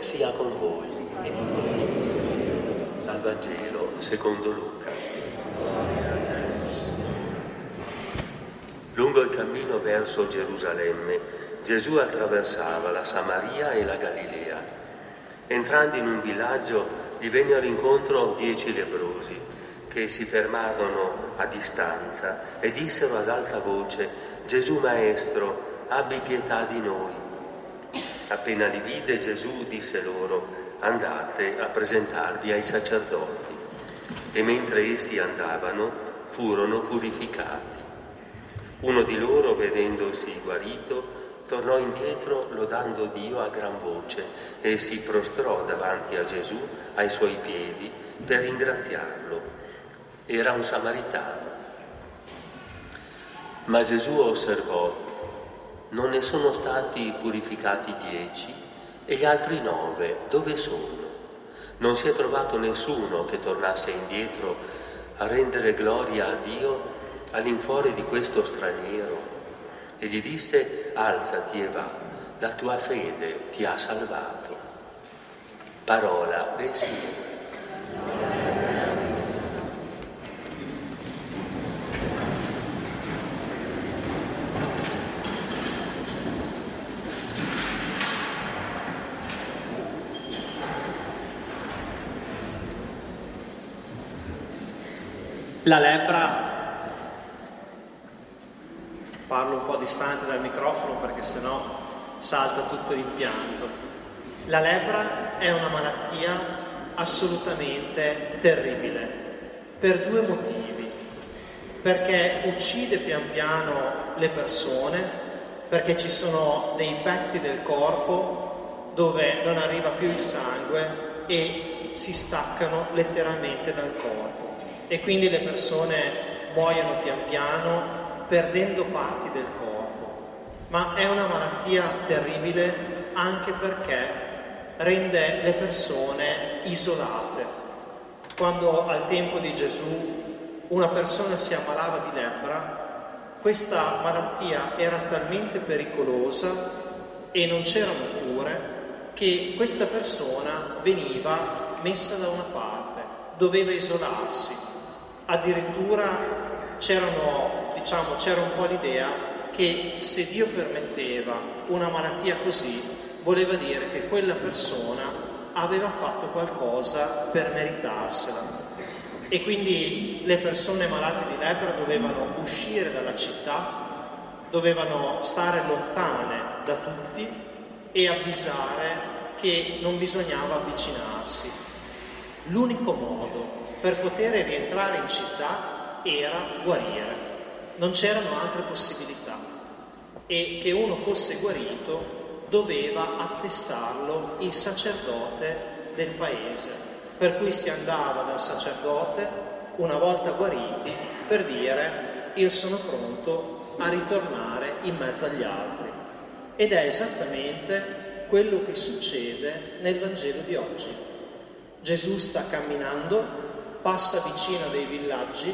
sia con voi. Dal Vangelo secondo Luca. Lungo il cammino verso Gerusalemme, Gesù attraversava la Samaria e la Galilea. Entrando in un villaggio, gli vennero incontro dieci lebrosi che si fermarono a distanza e dissero ad alta voce, Gesù Maestro, abbi pietà di noi. Appena li vide Gesù disse loro, andate a presentarvi ai sacerdoti. E mentre essi andavano, furono purificati. Uno di loro, vedendosi guarito, tornò indietro lodando Dio a gran voce e si prostrò davanti a Gesù ai suoi piedi per ringraziarlo. Era un samaritano. Ma Gesù osservò, non ne sono stati purificati dieci e gli altri nove dove sono? Non si è trovato nessuno che tornasse indietro a rendere gloria a Dio all'infuori di questo straniero e gli disse alzati e va, la tua fede ti ha salvato. Parola del Signore. La lepra parlo un po' distante dal microfono perché sennò salta tutto l'impianto. La lepra è una malattia assolutamente terribile per due motivi. Perché uccide pian piano le persone, perché ci sono dei pezzi del corpo dove non arriva più il sangue e si staccano letteralmente dal corpo. E quindi le persone muoiono pian piano perdendo parti del corpo, ma è una malattia terribile anche perché rende le persone isolate. Quando al tempo di Gesù una persona si ammalava di lebbra, questa malattia era talmente pericolosa e non c'erano cure che questa persona veniva messa da una parte, doveva isolarsi. Addirittura c'erano diciamo, c'era un po' l'idea che se Dio permetteva una malattia così, voleva dire che quella persona aveva fatto qualcosa per meritarsela. E quindi le persone malate di lepra dovevano uscire dalla città, dovevano stare lontane da tutti e avvisare che non bisognava avvicinarsi. L'unico modo per poter rientrare in città era guarire non c'erano altre possibilità e che uno fosse guarito doveva attestarlo il sacerdote del paese, per cui si andava dal sacerdote una volta guariti per dire io sono pronto a ritornare in mezzo agli altri. Ed è esattamente quello che succede nel Vangelo di oggi. Gesù sta camminando, passa vicino a dei villaggi,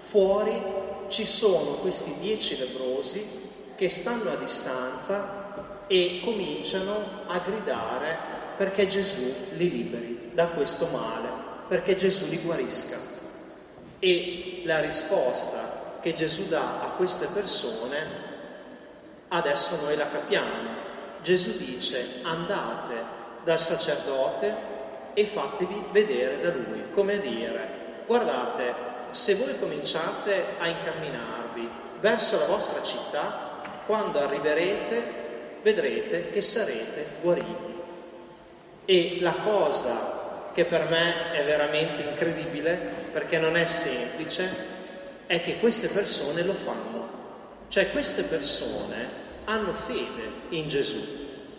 fuori ci sono questi dieci lebrosi che stanno a distanza e cominciano a gridare perché Gesù li liberi da questo male, perché Gesù li guarisca. E la risposta che Gesù dà a queste persone, adesso noi la capiamo. Gesù dice andate dal sacerdote e fatevi vedere da lui, come a dire, guardate, se voi cominciate a incamminarvi verso la vostra città, quando arriverete vedrete che sarete guariti. E la cosa che per me è veramente incredibile, perché non è semplice, è che queste persone lo fanno. Cioè queste persone hanno fede in Gesù,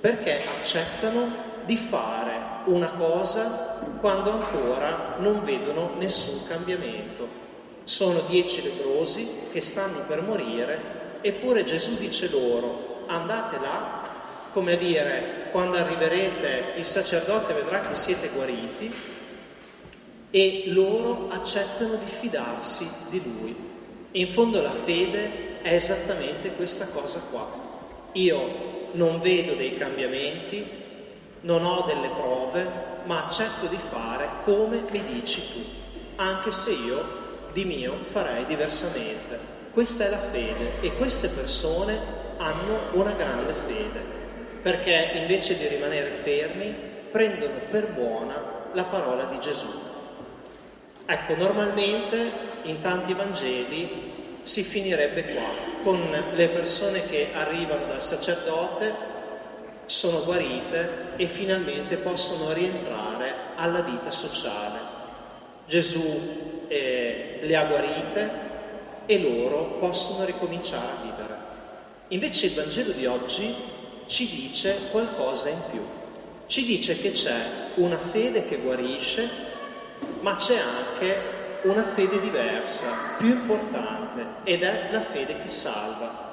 perché accettano di fare una cosa quando ancora non vedono nessun cambiamento. Sono dieci leprosi che stanno per morire, eppure Gesù dice loro, andate là, come a dire, quando arriverete il sacerdote vedrà che siete guariti, e loro accettano di fidarsi di lui. In fondo la fede è esattamente questa cosa qua. Io non vedo dei cambiamenti, non ho delle prove, ma accetto di fare come mi dici tu, anche se io di mio farei diversamente. Questa è la fede e queste persone hanno una grande fede, perché invece di rimanere fermi prendono per buona la parola di Gesù. Ecco, normalmente in tanti Vangeli si finirebbe qua, con le persone che arrivano dal sacerdote, sono guarite e finalmente possono rientrare alla vita sociale. Gesù eh, le ha guarite e loro possono ricominciare a vivere. Invece il Vangelo di oggi ci dice qualcosa in più. Ci dice che c'è una fede che guarisce, ma c'è anche una fede diversa, più importante, ed è la fede che salva.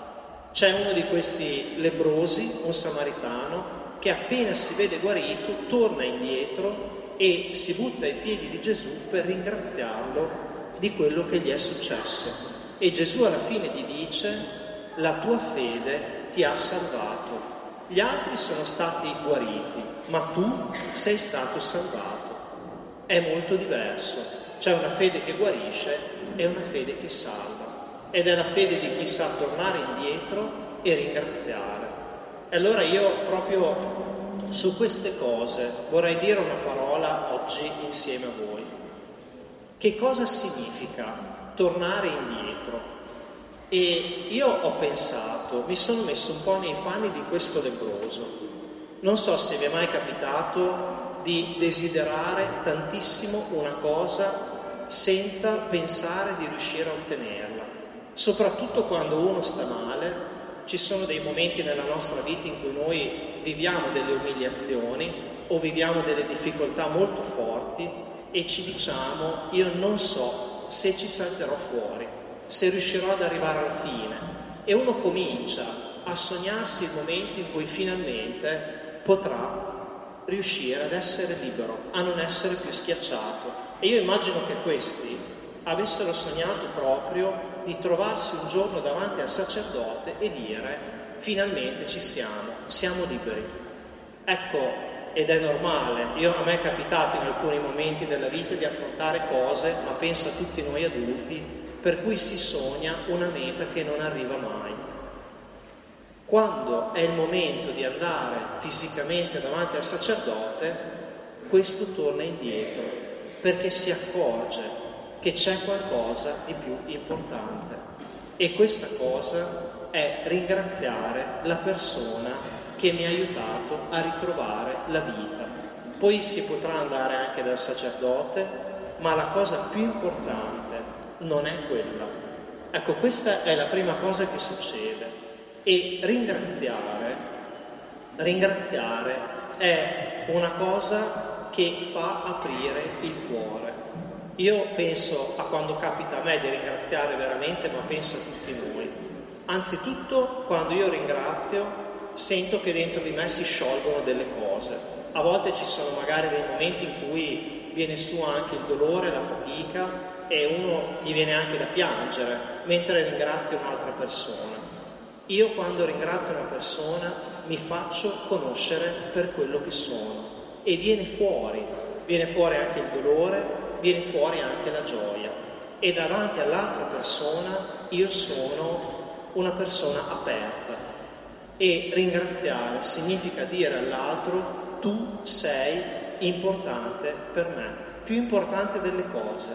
C'è uno di questi lebrosi, un samaritano, che appena si vede guarito torna indietro e si butta ai piedi di Gesù per ringraziarlo di quello che gli è successo. E Gesù alla fine gli dice, la tua fede ti ha salvato. Gli altri sono stati guariti, ma tu sei stato salvato. È molto diverso. C'è una fede che guarisce e una fede che salva. Ed è la fede di chi sa tornare indietro e ringraziare. E allora io proprio su queste cose vorrei dire una parola oggi insieme a voi. Che cosa significa tornare indietro? E io ho pensato, mi sono messo un po' nei panni di questo lebroso. Non so se vi è mai capitato di desiderare tantissimo una cosa senza pensare di riuscire a ottenerla. Soprattutto quando uno sta male, ci sono dei momenti nella nostra vita in cui noi viviamo delle umiliazioni o viviamo delle difficoltà molto forti e ci diciamo io non so se ci salterò fuori, se riuscirò ad arrivare alla fine. E uno comincia a sognarsi il momento in cui finalmente potrà riuscire ad essere libero, a non essere più schiacciato. E io immagino che questi avessero sognato proprio di trovarsi un giorno davanti al sacerdote e dire finalmente ci siamo, siamo liberi. Ecco, ed è normale, io, a me è capitato in alcuni momenti della vita di affrontare cose, ma penso a tutti noi adulti, per cui si sogna una meta che non arriva mai. Quando è il momento di andare fisicamente davanti al sacerdote, questo torna indietro perché si accorge che c'è qualcosa di più importante e questa cosa è ringraziare la persona che mi ha aiutato a ritrovare la vita. Poi si potrà andare anche dal sacerdote, ma la cosa più importante non è quella. Ecco, questa è la prima cosa che succede. E ringraziare, ringraziare è una cosa che fa aprire il cuore. Io penso a quando capita a me di ringraziare veramente, ma penso a tutti noi. Anzitutto quando io ringrazio sento che dentro di me si sciolgono delle cose. A volte ci sono magari dei momenti in cui viene su anche il dolore, la fatica e uno gli viene anche da piangere mentre ringrazia un'altra persona. Io quando ringrazio una persona mi faccio conoscere per quello che sono e viene fuori, viene fuori anche il dolore, viene fuori anche la gioia e davanti all'altra persona io sono una persona aperta e ringraziare significa dire all'altro tu sei importante per me, più importante delle cose.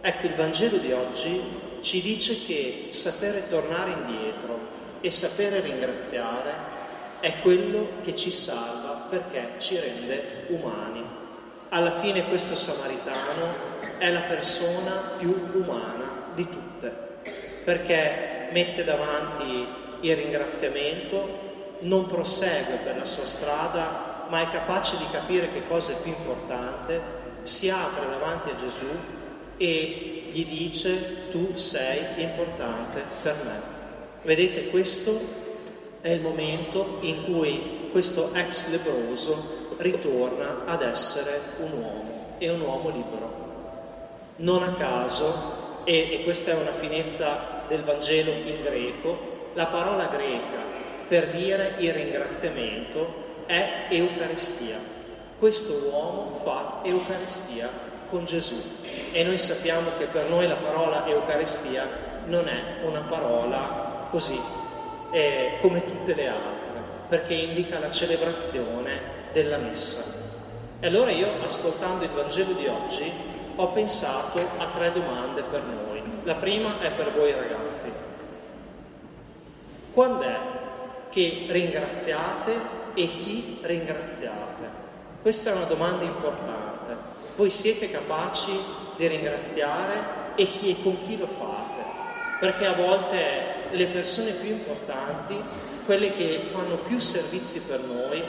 Ecco, il Vangelo di oggi ci dice che sapere tornare indietro e sapere ringraziare è quello che ci salva perché ci rende umani. Alla fine questo samaritano è la persona più umana di tutte, perché mette davanti il ringraziamento, non prosegue per la sua strada, ma è capace di capire che cosa è più importante, si apre davanti a Gesù e gli dice tu sei importante per me. Vedete, questo è il momento in cui questo ex lebroso ritorna ad essere un uomo e un uomo libero. Non a caso, e, e questa è una finezza del Vangelo in greco, la parola greca per dire il ringraziamento è Eucaristia. Questo uomo fa Eucaristia con Gesù e noi sappiamo che per noi la parola Eucaristia non è una parola così eh, come tutte le altre, perché indica la celebrazione della messa. E allora io, ascoltando il Vangelo di oggi, ho pensato a tre domande per noi. La prima è per voi ragazzi. Quando è che ringraziate e chi ringraziate? Questa è una domanda importante. Voi siete capaci di ringraziare e chi e con chi lo fate? Perché a volte le persone più importanti, quelle che fanno più servizi per noi,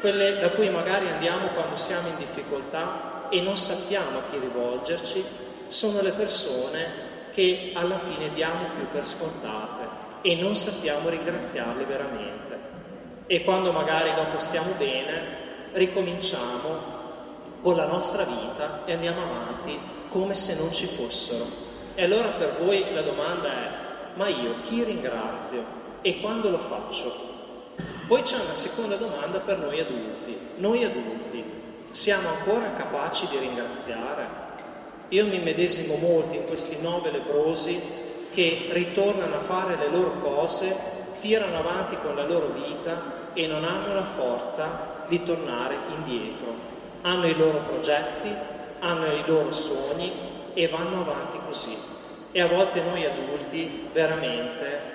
quelle da cui magari andiamo quando siamo in difficoltà e non sappiamo a chi rivolgerci, sono le persone che alla fine diamo più per scontate e non sappiamo ringraziarle veramente. E quando magari dopo stiamo bene, ricominciamo con la nostra vita e andiamo avanti come se non ci fossero. E allora per voi la domanda è, ma io chi ringrazio e quando lo faccio? Poi c'è una seconda domanda per noi adulti. Noi adulti siamo ancora capaci di ringraziare? Io mi medesimo molto in questi nove lebrosi che ritornano a fare le loro cose, tirano avanti con la loro vita e non hanno la forza di tornare indietro. Hanno i loro progetti, hanno i loro sogni e vanno avanti così. E a volte noi adulti veramente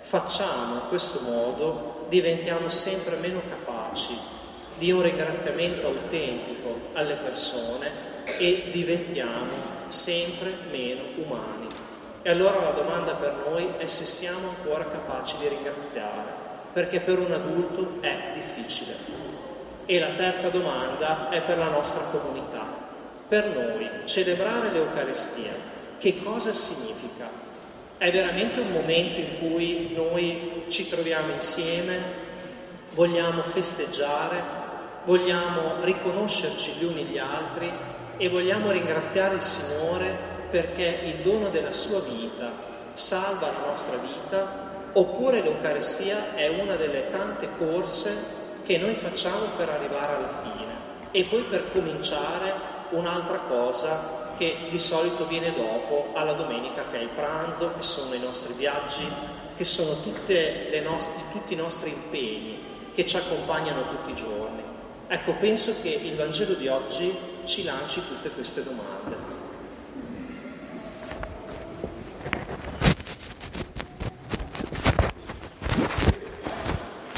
facciamo in questo modo, diventiamo sempre meno capaci di un ringraziamento autentico alle persone e diventiamo sempre meno umani. E allora la domanda per noi è se siamo ancora capaci di ringraziare, perché per un adulto è difficile. E la terza domanda è per la nostra comunità. Per noi celebrare l'Eucaristia che cosa significa? È veramente un momento in cui noi ci troviamo insieme, vogliamo festeggiare, vogliamo riconoscerci gli uni gli altri e vogliamo ringraziare il Signore perché il dono della sua vita salva la nostra vita, oppure l'Eucaristia è una delle tante corse che noi facciamo per arrivare alla fine. E poi per cominciare un'altra cosa che di solito viene dopo alla domenica che è il pranzo, che sono i nostri viaggi, che sono nostre, tutti i nostri impegni che ci accompagnano tutti i giorni. Ecco, penso che il Vangelo di oggi ci lanci tutte queste domande.